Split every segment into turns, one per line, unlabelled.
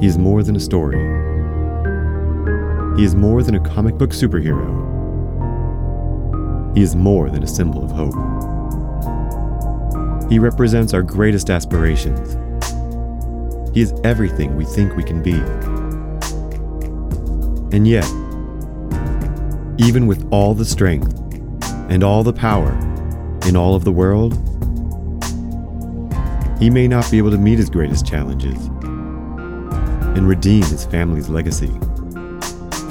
He is more than a story. He is more than a comic book superhero. He is more than a symbol of hope. He represents our greatest aspirations. He is everything we think we can be. And yet, even with all the strength and all the power in all of the world, he may not be able to meet his greatest challenges and redeem his family's legacy.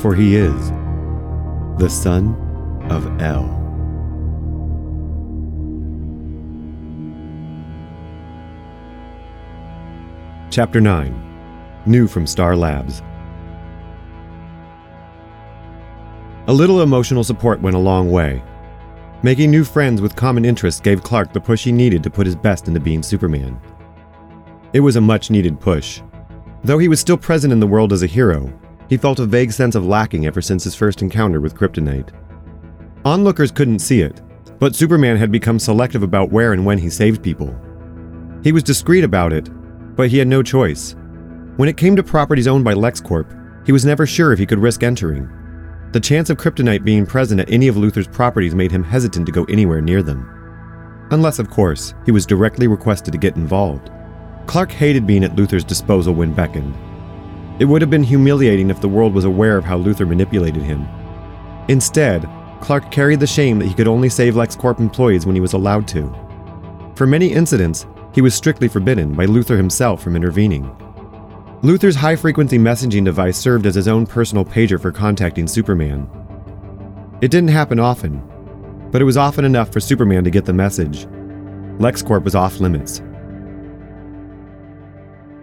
For he is the son of El. Chapter 9 New from Star Labs. A little emotional support went a long way. Making new friends with common interests gave Clark the push he needed to put his best into being Superman. It was a much needed push. Though he was still present in the world as a hero, he felt a vague sense of lacking ever since his first encounter with kryptonite. Onlookers couldn't see it, but Superman had become selective about where and when he saved people. He was discreet about it, but he had no choice. When it came to properties owned by LexCorp, he was never sure if he could risk entering. The chance of kryptonite being present at any of Luthor's properties made him hesitant to go anywhere near them. Unless, of course, he was directly requested to get involved. Clark hated being at Luthor's disposal when beckoned. It would have been humiliating if the world was aware of how Luthor manipulated him. Instead, Clark carried the shame that he could only save LexCorp employees when he was allowed to. For many incidents, he was strictly forbidden by Luthor himself from intervening. Luthor's high frequency messaging device served as his own personal pager for contacting Superman. It didn't happen often, but it was often enough for Superman to get the message. LexCorp was off limits.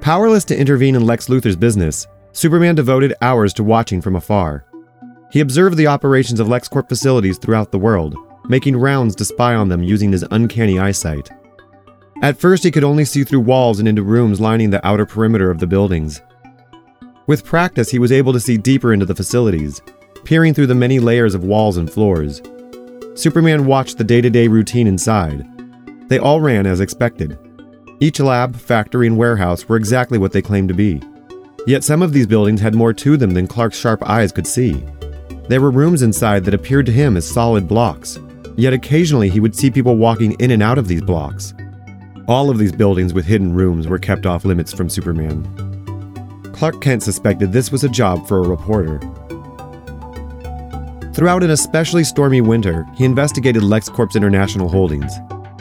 Powerless to intervene in Lex Luthor's business, Superman devoted hours to watching from afar. He observed the operations of LexCorp facilities throughout the world, making rounds to spy on them using his uncanny eyesight. At first, he could only see through walls and into rooms lining the outer perimeter of the buildings. With practice, he was able to see deeper into the facilities, peering through the many layers of walls and floors. Superman watched the day to day routine inside. They all ran as expected. Each lab, factory, and warehouse were exactly what they claimed to be. Yet some of these buildings had more to them than Clark's sharp eyes could see. There were rooms inside that appeared to him as solid blocks, yet occasionally he would see people walking in and out of these blocks. All of these buildings with hidden rooms were kept off limits from Superman. Clark Kent suspected this was a job for a reporter. Throughout an especially stormy winter, he investigated LexCorp's international holdings.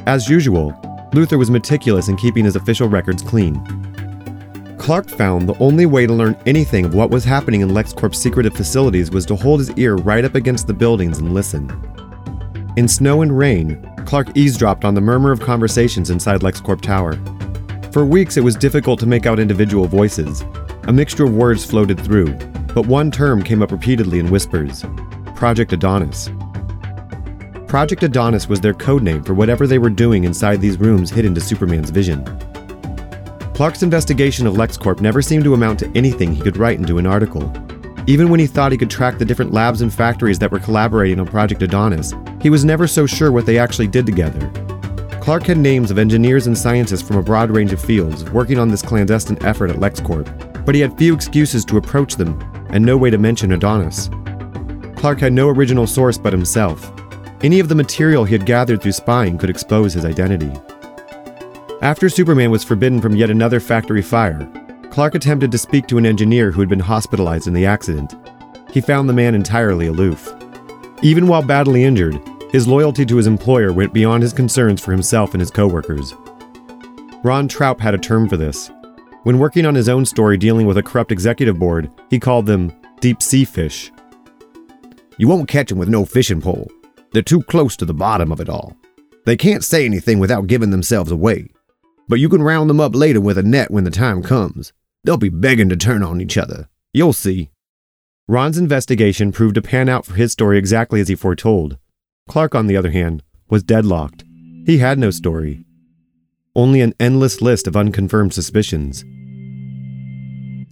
As usual, Luthor was meticulous in keeping his official records clean. Clark found the only way to learn anything of what was happening in LexCorp's secretive facilities was to hold his ear right up against the buildings and listen. In snow and rain, Clark eavesdropped on the murmur of conversations inside LexCorp Tower. For weeks, it was difficult to make out individual voices. A mixture of words floated through, but one term came up repeatedly in whispers Project Adonis. Project Adonis was their code name for whatever they were doing inside these rooms hidden to Superman's vision. Clark's investigation of LexCorp never seemed to amount to anything he could write into an article. Even when he thought he could track the different labs and factories that were collaborating on Project Adonis, he was never so sure what they actually did together. Clark had names of engineers and scientists from a broad range of fields working on this clandestine effort at LexCorp, but he had few excuses to approach them and no way to mention Adonis. Clark had no original source but himself. Any of the material he had gathered through spying could expose his identity. After Superman was forbidden from yet another factory fire, Clark attempted to speak to an engineer who had been hospitalized in the accident. He found the man entirely aloof. Even while badly injured, his loyalty to his employer went beyond his concerns for himself and his coworkers. Ron Troupe had a term for this. When working on his own story dealing with a corrupt executive board, he called them deep sea fish.
You won't catch them with no fishing pole. They're too close to the bottom of it all. They can't say anything without giving themselves away. But you can round them up later with a net when the time comes. They'll be begging to turn on each other. You'll see.
Ron's investigation proved to pan out for his story exactly as he foretold. Clark, on the other hand, was deadlocked. He had no story, only an endless list of unconfirmed suspicions.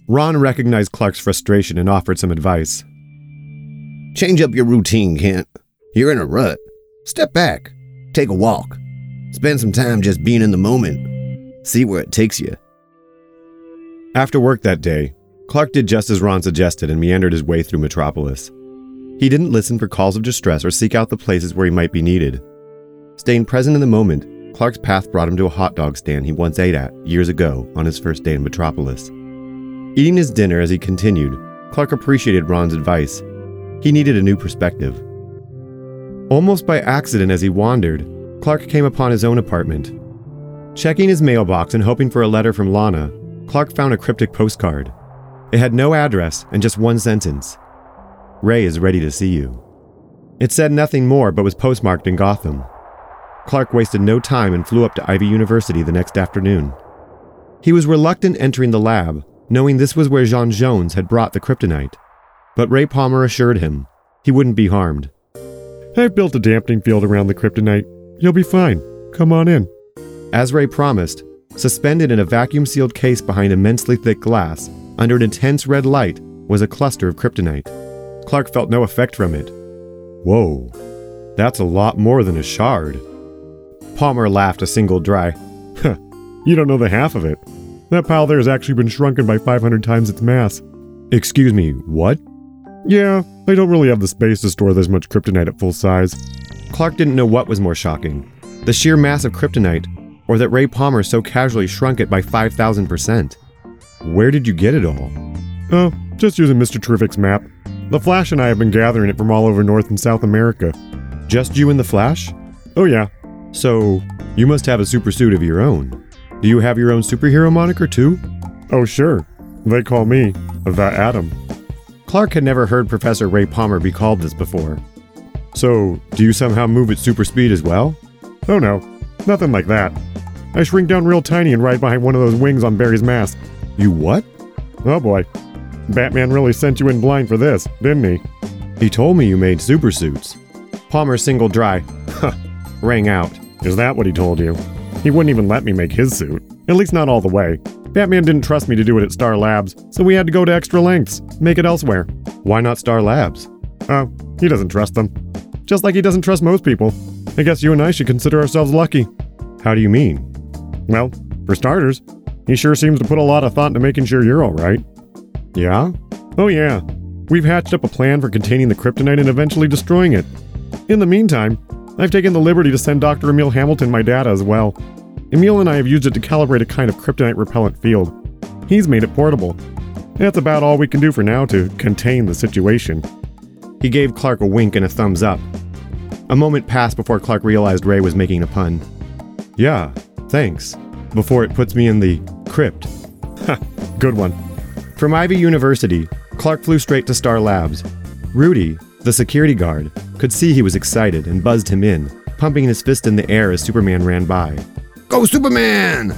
Ron recognized Clark's frustration and offered some advice.
Change up your routine, Kent. You're in a rut. Step back. Take a walk. Spend some time just being in the moment. See where it takes you.
After work that day, Clark did just as Ron suggested and meandered his way through Metropolis. He didn't listen for calls of distress or seek out the places where he might be needed. Staying present in the moment, Clark's path brought him to a hot dog stand he once ate at years ago on his first day in Metropolis. Eating his dinner as he continued, Clark appreciated Ron's advice. He needed a new perspective. Almost by accident as he wandered, Clark came upon his own apartment. Checking his mailbox and hoping for a letter from Lana, Clark found a cryptic postcard. It had no address and just one sentence Ray is ready to see you. It said nothing more but was postmarked in Gotham. Clark wasted no time and flew up to Ivy University the next afternoon. He was reluctant entering the lab, knowing this was where Jean Jones had brought the kryptonite. But Ray Palmer assured him he wouldn't be harmed.
I've built a dampening field around the kryptonite. You'll be fine. Come on in.
As Ray promised, suspended in a vacuum sealed case behind immensely thick glass, under an intense red light, was a cluster of kryptonite. Clark felt no effect from it.
Whoa, that's a lot more than a shard.
Palmer laughed a single dry.
you don't know the half of it. That pile there has actually been shrunken by 500 times its mass.
Excuse me, what?
Yeah, I don't really have the space to store this much kryptonite at full size.
Clark didn't know what was more shocking the sheer mass of kryptonite, or that Ray Palmer so casually shrunk it by 5,000%. Where did you get it all?
Oh, just using Mr. Terrific's map. The Flash and I have been gathering it from all over North and South America.
Just you and the Flash?
Oh, yeah.
So, you must have a super suit of your own. Do you have your own superhero moniker too?
Oh, sure. They call me the Atom.
Clark had never heard Professor Ray Palmer be called this before.
So, do you somehow move at super speed as well? Oh no, nothing like that. I shrink down real tiny and ride behind one of those wings on Barry's mask.
You what?
Oh boy. Batman really sent you in blind for this, didn't he?
He told me you made super suits. Palmer single dry. Huh. rang out.
Is that what he told you? He wouldn't even let me make his suit. At least not all the way. Batman didn't trust me to do it at Star Labs, so we had to go to extra lengths, make it elsewhere.
Why not Star Labs?
Oh, he doesn't trust them. Just like he doesn't trust most people. I guess you and I should consider ourselves lucky.
How do you mean?
Well, for starters, he sure seems to put a lot of thought into making sure you're alright.
Yeah?
Oh, yeah. We've hatched up a plan for containing the kryptonite and eventually destroying it. In the meantime, I've taken the liberty to send Dr. Emil Hamilton my data as well. Emil and I have used it to calibrate a kind of kryptonite repellent field. He's made it portable. That's about all we can do for now to contain the situation.
He gave Clark a wink and a thumbs up. A moment passed before Clark realized Ray was making a pun. Yeah, thanks. Before it puts me in the crypt.
Ha, good one.
From Ivy University, Clark flew straight to Star Labs. Rudy, the security guard, could see he was excited and buzzed him in, pumping his fist in the air as Superman ran by.
Go, Superman!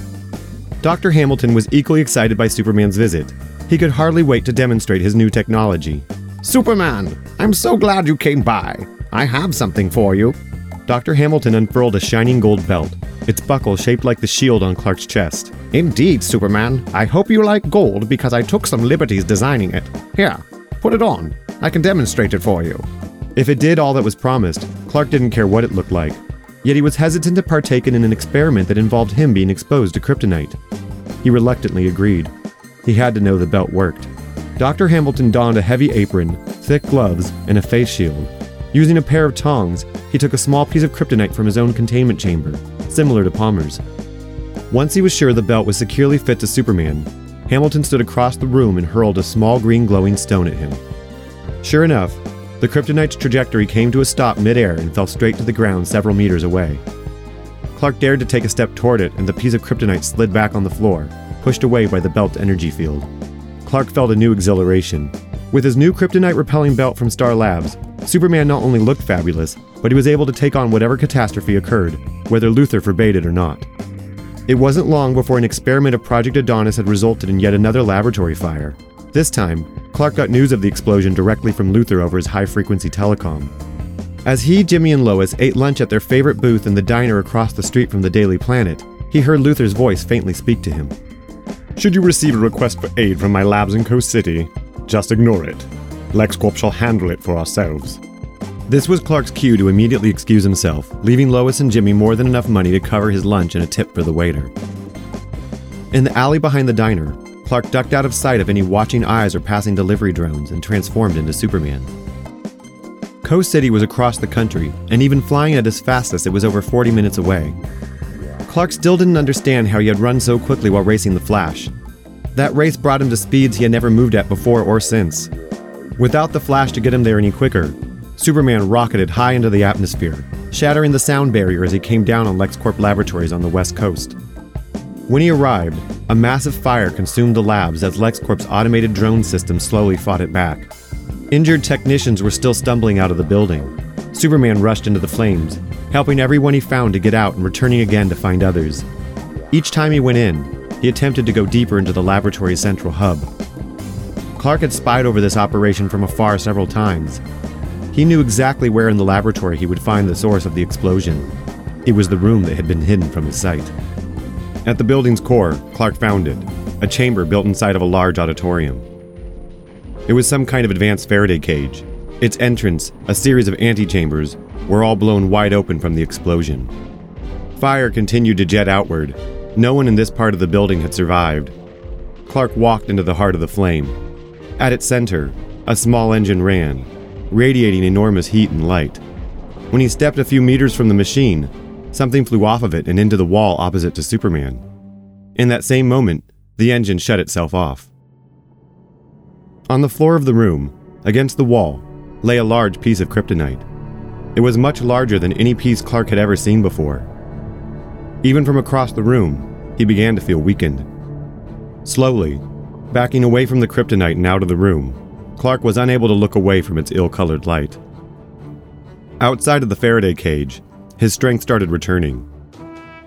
Dr. Hamilton was equally excited by Superman's visit. He could hardly wait to demonstrate his new technology.
Superman, I'm so glad you came by. I have something for you.
Dr. Hamilton unfurled a shining gold belt, its buckle shaped like the shield on Clark's chest.
Indeed, Superman. I hope you like gold because I took some liberties designing it. Here, put it on. I can demonstrate it for you.
If it did all that was promised, Clark didn't care what it looked like. Yet he was hesitant to partake in an experiment that involved him being exposed to kryptonite. He reluctantly agreed. He had to know the belt worked. Dr. Hamilton donned a heavy apron, thick gloves, and a face shield. Using a pair of tongs, he took a small piece of kryptonite from his own containment chamber, similar to Palmer's. Once he was sure the belt was securely fit to Superman, Hamilton stood across the room and hurled a small green glowing stone at him. Sure enough, the kryptonite's trajectory came to a stop midair and fell straight to the ground several meters away. Clark dared to take a step toward it, and the piece of kryptonite slid back on the floor, pushed away by the belt's energy field. Clark felt a new exhilaration. With his new kryptonite repelling belt from Star Labs, Superman not only looked fabulous, but he was able to take on whatever catastrophe occurred, whether Luthor forbade it or not. It wasn't long before an experiment of Project Adonis had resulted in yet another laboratory fire. This time, Clark got news of the explosion directly from Luthor over his high frequency telecom. As he, Jimmy, and Lois ate lunch at their favorite booth in the diner across the street from the Daily Planet, he heard Luthor's voice faintly speak to him.
Should you receive a request for aid from my labs in Coast City, just ignore it. LexCorp shall handle it for ourselves.
This was Clark's cue to immediately excuse himself, leaving Lois and Jimmy more than enough money to cover his lunch and a tip for the waiter. In the alley behind the diner, Clark ducked out of sight of any watching eyes or passing delivery drones and transformed into Superman. Coast City was across the country, and even flying at his fastest, it was over 40 minutes away. Clark still didn't understand how he had run so quickly while racing the Flash. That race brought him to speeds he had never moved at before or since. Without the Flash to get him there any quicker, Superman rocketed high into the atmosphere, shattering the sound barrier as he came down on LexCorp Laboratories on the west coast. When he arrived, a massive fire consumed the labs as LexCorp's automated drone system slowly fought it back. Injured technicians were still stumbling out of the building. Superman rushed into the flames, helping everyone he found to get out and returning again to find others. Each time he went in, he attempted to go deeper into the laboratory's central hub, Clark had spied over this operation from afar several times. He knew exactly where in the laboratory he would find the source of the explosion. It was the room that had been hidden from his sight. At the building's core, Clark found it a chamber built inside of a large auditorium. It was some kind of advanced Faraday cage. Its entrance, a series of antechambers, were all blown wide open from the explosion. Fire continued to jet outward. No one in this part of the building had survived. Clark walked into the heart of the flame, at its center, a small engine ran, radiating enormous heat and light. When he stepped a few meters from the machine, something flew off of it and into the wall opposite to Superman. In that same moment, the engine shut itself off. On the floor of the room, against the wall, lay a large piece of kryptonite. It was much larger than any piece Clark had ever seen before. Even from across the room, he began to feel weakened. Slowly, Backing away from the kryptonite and out of the room, Clark was unable to look away from its ill colored light. Outside of the Faraday cage, his strength started returning.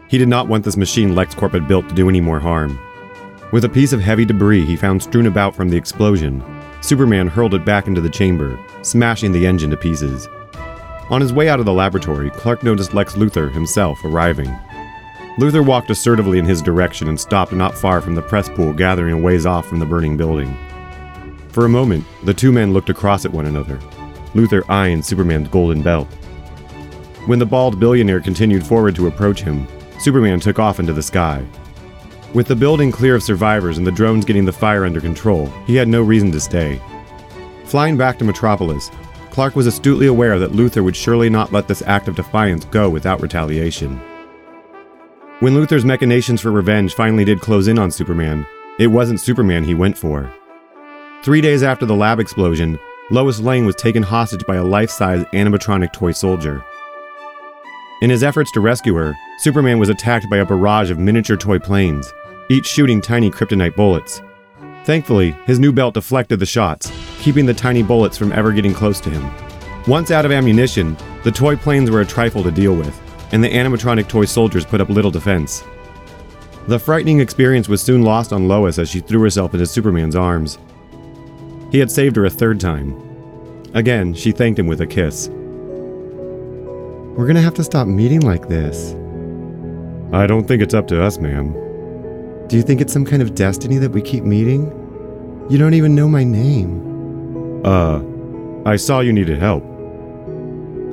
He did not want this machine LexCorp had built to do any more harm. With a piece of heavy debris he found strewn about from the explosion, Superman hurled it back into the chamber, smashing the engine to pieces. On his way out of the laboratory, Clark noticed Lex Luthor himself arriving. Luthor walked assertively in his direction and stopped not far from the press pool gathering a ways off from the burning building. For a moment, the two men looked across at one another, Luthor eyeing Superman's golden belt. When the bald billionaire continued forward to approach him, Superman took off into the sky. With the building clear of survivors and the drones getting the fire under control, he had no reason to stay. Flying back to Metropolis, Clark was astutely aware that Luthor would surely not let this act of defiance go without retaliation. When Luthor's machinations for revenge finally did close in on Superman, it wasn't Superman he went for. Three days after the lab explosion, Lois Lane was taken hostage by a life size animatronic toy soldier. In his efforts to rescue her, Superman was attacked by a barrage of miniature toy planes, each shooting tiny kryptonite bullets. Thankfully, his new belt deflected the shots, keeping the tiny bullets from ever getting close to him. Once out of ammunition, the toy planes were a trifle to deal with and the animatronic toy soldiers put up little defense. The frightening experience was soon lost on Lois as she threw herself into Superman's arms. He had saved her a third time. Again, she thanked him with a kiss.
We're gonna have to stop meeting like this.
I don't think it's up to us, ma'am.
Do you think it's some kind of destiny that we keep meeting? You don't even know my name.
Uh, I saw you needed help.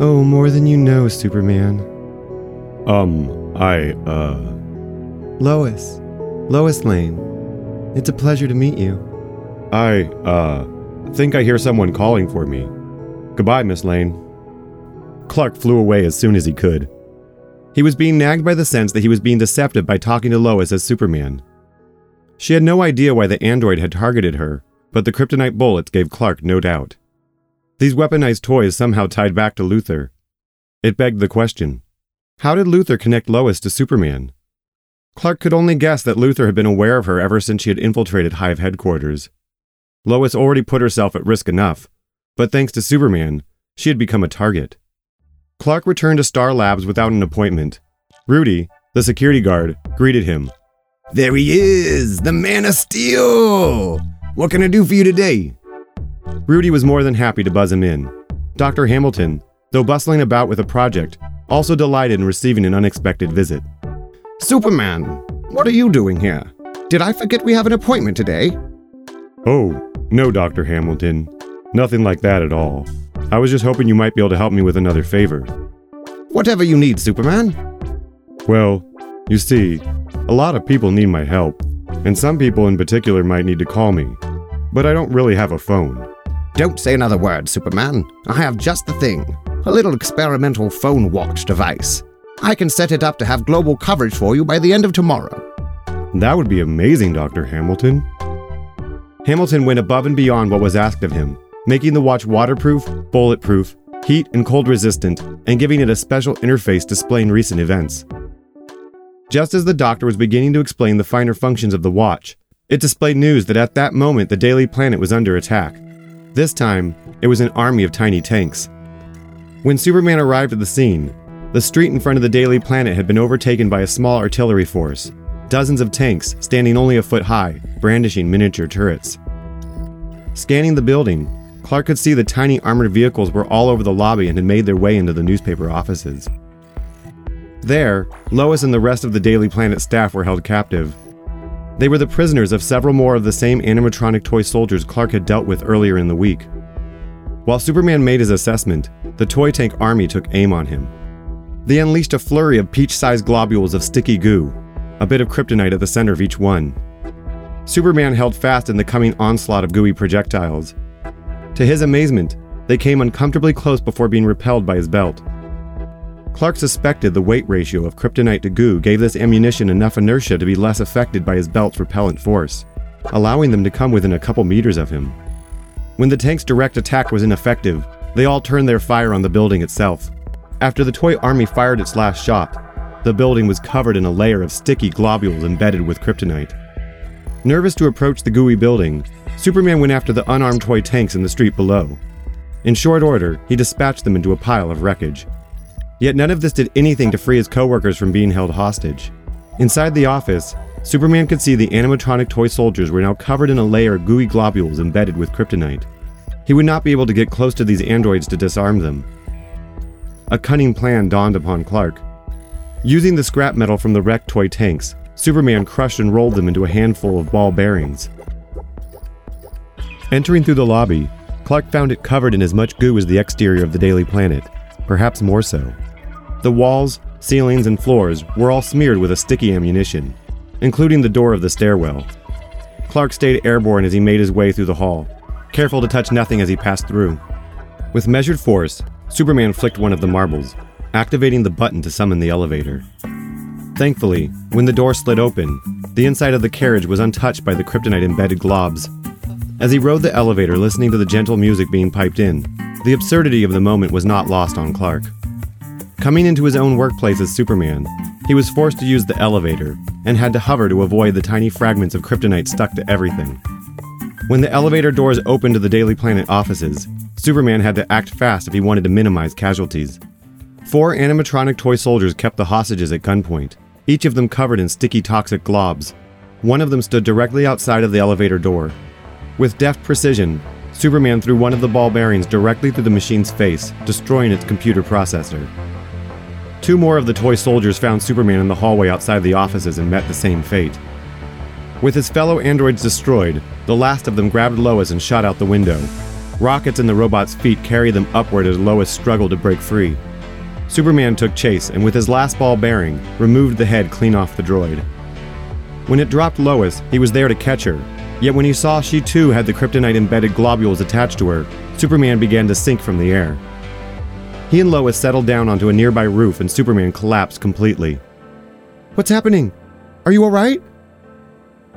Oh, more than you know, Superman.
Um, I, uh.
Lois. Lois Lane. It's a pleasure to meet you.
I, uh, think I hear someone calling for me. Goodbye, Miss Lane. Clark flew away as soon as he could. He was being nagged by the sense that he was being deceptive by talking to Lois as Superman. She had no idea why the android had targeted her, but the kryptonite bullets gave Clark no doubt. These weaponized toys somehow tied back to Luthor. It begged the question how did Luthor connect Lois to Superman? Clark could only guess that Luthor had been aware of her ever since she had infiltrated Hive headquarters. Lois already put herself at risk enough, but thanks to Superman, she had become a target. Clark returned to Star Labs without an appointment. Rudy, the security guard, greeted him.
There he is, the man of steel! What can I do for you today?
Rudy was more than happy to buzz him in. Dr. Hamilton, though bustling about with a project, also delighted in receiving an unexpected visit.
Superman, what are you doing here? Did I forget we have an appointment today?
Oh, no, Dr. Hamilton. Nothing like that at all. I was just hoping you might be able to help me with another favor.
Whatever you need, Superman.
Well, you see, a lot of people need my help,
And some people in particular might need to call me. But I don't really have a phone.
Don't say another word, Superman. I have just the thing a little experimental phone watch device. I can set it up to have global coverage for you by the end of tomorrow.
That would be amazing, Dr. Hamilton.
Hamilton went above and beyond what was asked of him, making the watch waterproof, bulletproof, heat and cold resistant, and giving it a special interface displaying recent events. Just as the doctor was beginning to explain the finer functions of the watch, it displayed news that at that moment the Daily Planet was under attack. This time, it was an army of tiny tanks. When Superman arrived at the scene, the street in front of the Daily Planet had been overtaken by a small artillery force, dozens of tanks standing only a foot high, brandishing miniature turrets. Scanning the building, Clark could see the tiny armored vehicles were all over the lobby and had made their way into the newspaper offices. There, Lois and the rest of the Daily Planet staff were held captive. They were the prisoners of several more of the same animatronic toy soldiers Clark had dealt with earlier in the week. While Superman made his assessment, the toy tank army took aim on him. They unleashed a flurry of peach sized globules of sticky goo, a bit of kryptonite at the center of each one. Superman held fast in the coming onslaught of gooey projectiles. To his amazement, they came uncomfortably close before being repelled by his belt. Clark suspected the weight ratio of kryptonite to goo gave this ammunition enough inertia to be less affected by his belt's repellent force, allowing them to come within a couple meters of him. When the tank's direct attack was ineffective, they all turned their fire on the building itself. After the toy army fired its last shot, the building was covered in a layer of sticky globules embedded with kryptonite. Nervous to approach the gooey building, Superman went after the unarmed toy tanks in the street below. In short order, he dispatched them into a pile of wreckage. Yet none of this did anything to free his coworkers from being held hostage. Inside the office, Superman could see the animatronic toy soldiers were now covered in a layer of gooey globules embedded with kryptonite. He would not be able to get close to these androids to disarm them. A cunning plan dawned upon Clark. Using the scrap metal from the wrecked toy tanks, Superman crushed and rolled them into a handful of ball bearings. Entering through the lobby, Clark found it covered in as much goo as the exterior of the Daily Planet, perhaps more so. The walls, ceilings, and floors were all smeared with a sticky ammunition, including the door of the stairwell. Clark stayed airborne as he made his way through the hall, careful to touch nothing as he passed through. With measured force, Superman flicked one of the marbles, activating the button to summon the elevator. Thankfully, when the door slid open, the inside of the carriage was untouched by the kryptonite embedded globs. As he rode the elevator listening to the gentle music being piped in, the absurdity of the moment was not lost on Clark. Coming into his own workplace as Superman, he was forced to use the elevator and had to hover to avoid the tiny fragments of kryptonite stuck to everything. When the elevator doors opened to the Daily Planet offices, Superman had to act fast if he wanted to minimize casualties. Four animatronic toy soldiers kept the hostages at gunpoint, each of them covered in sticky toxic globs. One of them stood directly outside of the elevator door. With deft precision, Superman threw one of the ball bearings directly through the machine's face, destroying its computer processor. Two more of the toy soldiers found Superman in the hallway outside the offices and met the same fate. With his fellow androids destroyed, the last of them grabbed Lois and shot out the window. Rockets in the robot's feet carried them upward as Lois struggled to break free. Superman took chase and, with his last ball bearing, removed the head clean off the droid. When it dropped Lois, he was there to catch her. Yet when he saw she too had the kryptonite embedded globules attached to her, Superman began to sink from the air. He and Lois settled down onto a nearby roof and Superman collapsed completely.
What's happening? Are you alright?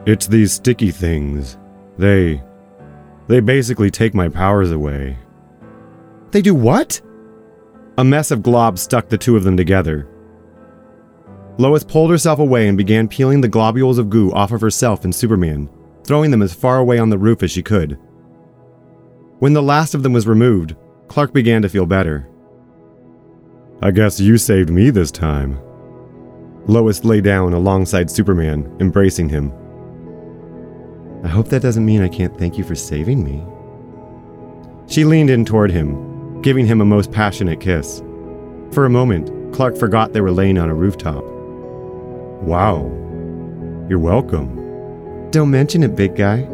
It's these sticky things. They. They basically take my powers away.
They do what?
A mess of globs stuck the two of them together. Lois pulled herself away and began peeling the globules of goo off of herself and Superman, throwing them as far away on the roof as she could. When the last of them was removed, Clark began to feel better.
I guess you saved me this time.
Lois lay down alongside Superman, embracing him. I hope that doesn't mean I can't thank you for saving me. She leaned in toward him, giving him a most passionate kiss. For a moment, Clark forgot they were laying on a rooftop.
Wow. You're welcome.
Don't mention it, big guy.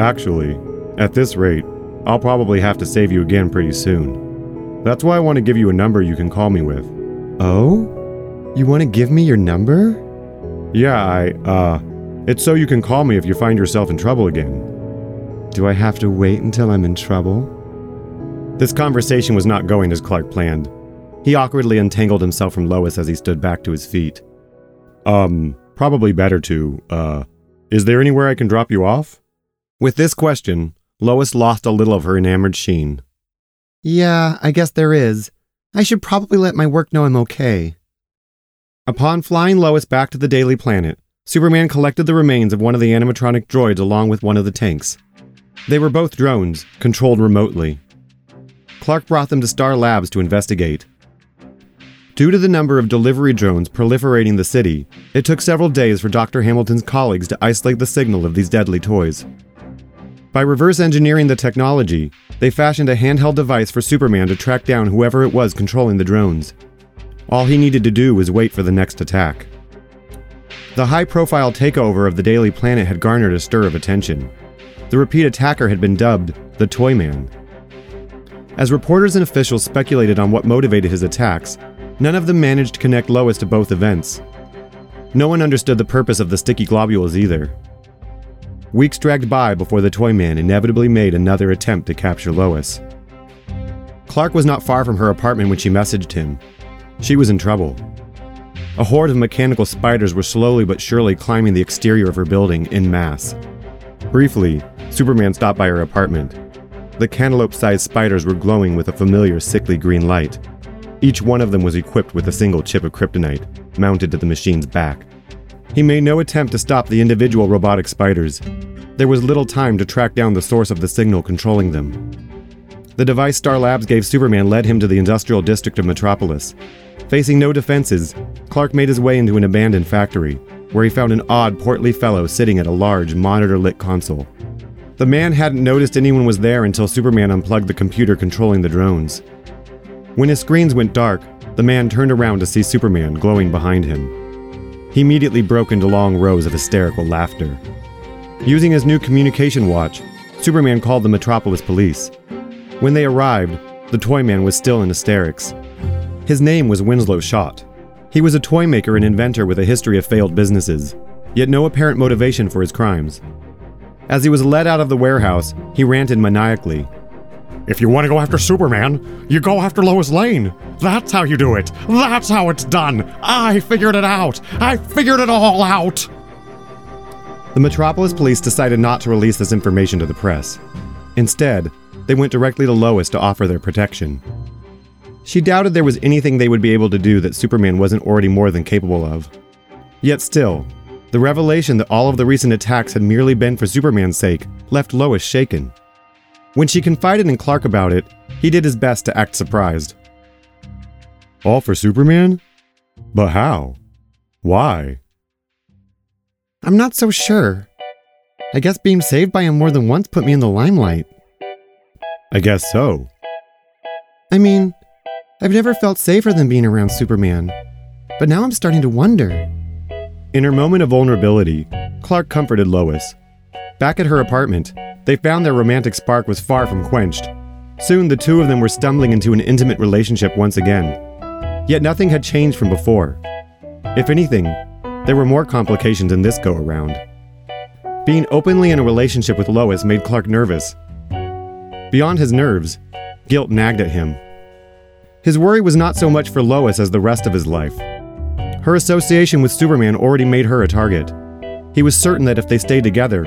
Actually, at this rate, I'll probably have to save you again pretty soon. That's why I want to give you a number you can call me with.
Oh? You want to give me your number?
Yeah, I, uh, It's so you can call me if you find yourself in trouble again.
Do I have to wait until I'm in trouble?
This conversation was not going as Clark planned. He awkwardly untangled himself from Lois as he stood back to his feet. Um, probably better to, uh, is there anywhere I can drop you off? With this question, Lois lost a little of her enamored sheen.
Yeah, I guess there is. I should probably let my work know I'm okay.
Upon flying Lois back to the Daily Planet, Superman collected the remains of one of the animatronic droids along with one of the tanks. They were both drones, controlled remotely. Clark brought them to Star Labs to investigate. Due to the number of delivery drones proliferating the city, it took several days for Dr. Hamilton's colleagues to isolate the signal of these deadly toys. By reverse engineering the technology, they fashioned a handheld device for Superman to track down whoever it was controlling the drones. All he needed to do was wait for the next attack. The high profile takeover of the Daily Planet had garnered a stir of attention. The repeat attacker had been dubbed the Toyman. As reporters and officials speculated on what motivated his attacks, none of them managed to connect Lois to both events. No one understood the purpose of the sticky globules either. Weeks dragged by before the Toyman inevitably made another attempt to capture Lois. Clark was not far from her apartment when she messaged him. She was in trouble. A horde of mechanical spiders were slowly but surely climbing the exterior of her building in mass. Briefly, Superman stopped by her apartment. The cantaloupe sized spiders were glowing with a familiar sickly green light. Each one of them was equipped with a single chip of kryptonite, mounted to the machine's back. He made no attempt to stop the individual robotic spiders. There was little time to track down the source of the signal controlling them. The device Star Labs gave Superman led him to the industrial district of Metropolis, Facing no defenses, Clark made his way into an abandoned factory, where he found an odd, portly fellow sitting at a large, monitor lit console. The man hadn't noticed anyone was there until Superman unplugged the computer controlling the drones. When his screens went dark, the man turned around to see Superman glowing behind him. He immediately broke into long rows of hysterical laughter. Using his new communication watch, Superman called the Metropolis police. When they arrived, the Toyman was still in hysterics. His name was Winslow Schott. He was a toy maker and inventor with a history of failed businesses, yet no apparent motivation for his crimes. As he was led out of the warehouse, he ranted maniacally. If you want to go after Superman, you go after Lois Lane. That's how you do it. That's how it's done. I figured it out. I figured it all out. The Metropolis police decided not to release this information to the press. Instead, they went directly to Lois to offer their protection. She doubted there was anything they would be able to do that Superman wasn't already more than capable of. Yet still, the revelation that all of the recent attacks had merely been for Superman's sake left Lois shaken. When she confided in Clark about it, he did his best to act surprised. All for Superman? But how? Why?
I'm not so sure. I guess being saved by him more than once put me in the limelight.
I guess so.
I mean, I've never felt safer than being around Superman. But now I'm starting to wonder.
In her moment of vulnerability, Clark comforted Lois. Back at her apartment, they found their romantic spark was far from quenched. Soon the two of them were stumbling into an intimate relationship once again. Yet nothing had changed from before. If anything, there were more complications in this go around. Being openly in a relationship with Lois made Clark nervous. Beyond his nerves, guilt nagged at him. His worry was not so much for Lois as the rest of his life. Her association with Superman already made her a target. He was certain that if they stayed together,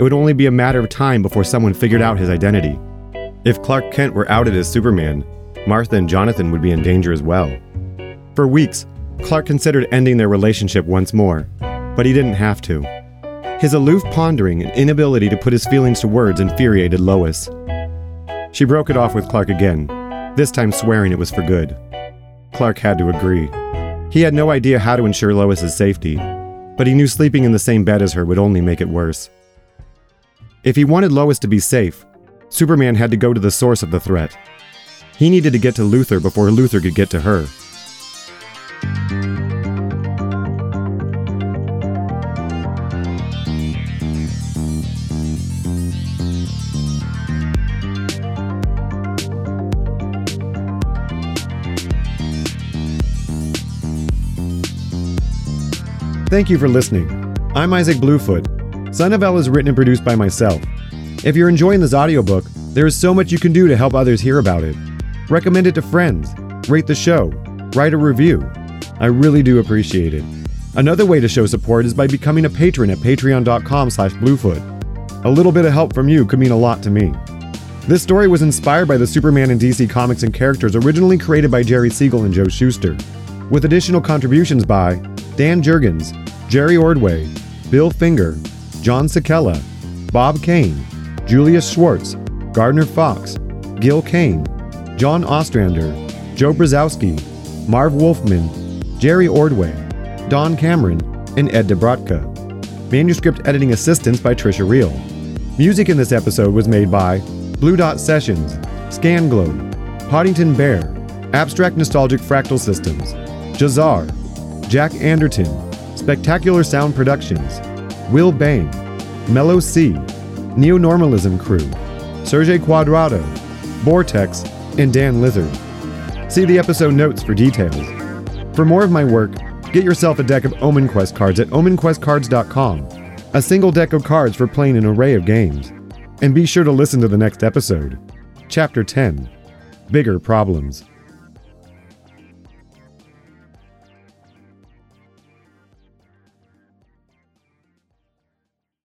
it would only be a matter of time before someone figured out his identity. If Clark Kent were outed as Superman, Martha and Jonathan would be in danger as well. For weeks, Clark considered ending their relationship once more, but he didn't have to. His aloof pondering and inability to put his feelings to words infuriated Lois. She broke it off with Clark again, this time swearing it was for good. Clark had to agree. He had no idea how to ensure Lois's safety, but he knew sleeping in the same bed as her would only make it worse. If he wanted Lois to be safe, Superman had to go to the source of the threat. He needed to get to Luthor before Luthor could get to her. Thank you for listening.
I'm Isaac Bluefoot. L is written and produced by myself. If you're enjoying this audiobook, there is so much you can do to help others hear about it. Recommend it to friends, rate the show, write a review. I really do appreciate it. Another way to show support is by becoming a patron at patreon.com slash bluefoot. A little bit of help from you could mean a lot to me. This story was inspired by the Superman and DC comics and characters originally created by Jerry Siegel and Joe Shuster, with additional contributions by Dan Jurgens, Jerry Ordway, Bill Finger, John Sakella, Bob Kane, Julius Schwartz, Gardner Fox, Gil Kane, John Ostrander, Joe Brozowski, Marv Wolfman, Jerry Ordway, Don Cameron, and Ed Dubrotka. Manuscript editing assistance by Tricia Riel. Music in this episode was made by Blue Dot Sessions, Scan Globe, Podington Bear, Abstract Nostalgic Fractal Systems, Jahzzar, Jack Anderton, Spectacular Sound Productions, Will Bain, Mello C, Nenormalizm Crew, Sergey Quadrado, Borrtex, and Dan Lizard. See the episode notes for details. For more of my work, get yourself a deck of Omen Quest cards at omenquestcards.com, a single deck of cards for playing an array of games. And be sure to listen to the next episode, Chapter 10 Bigger Problems.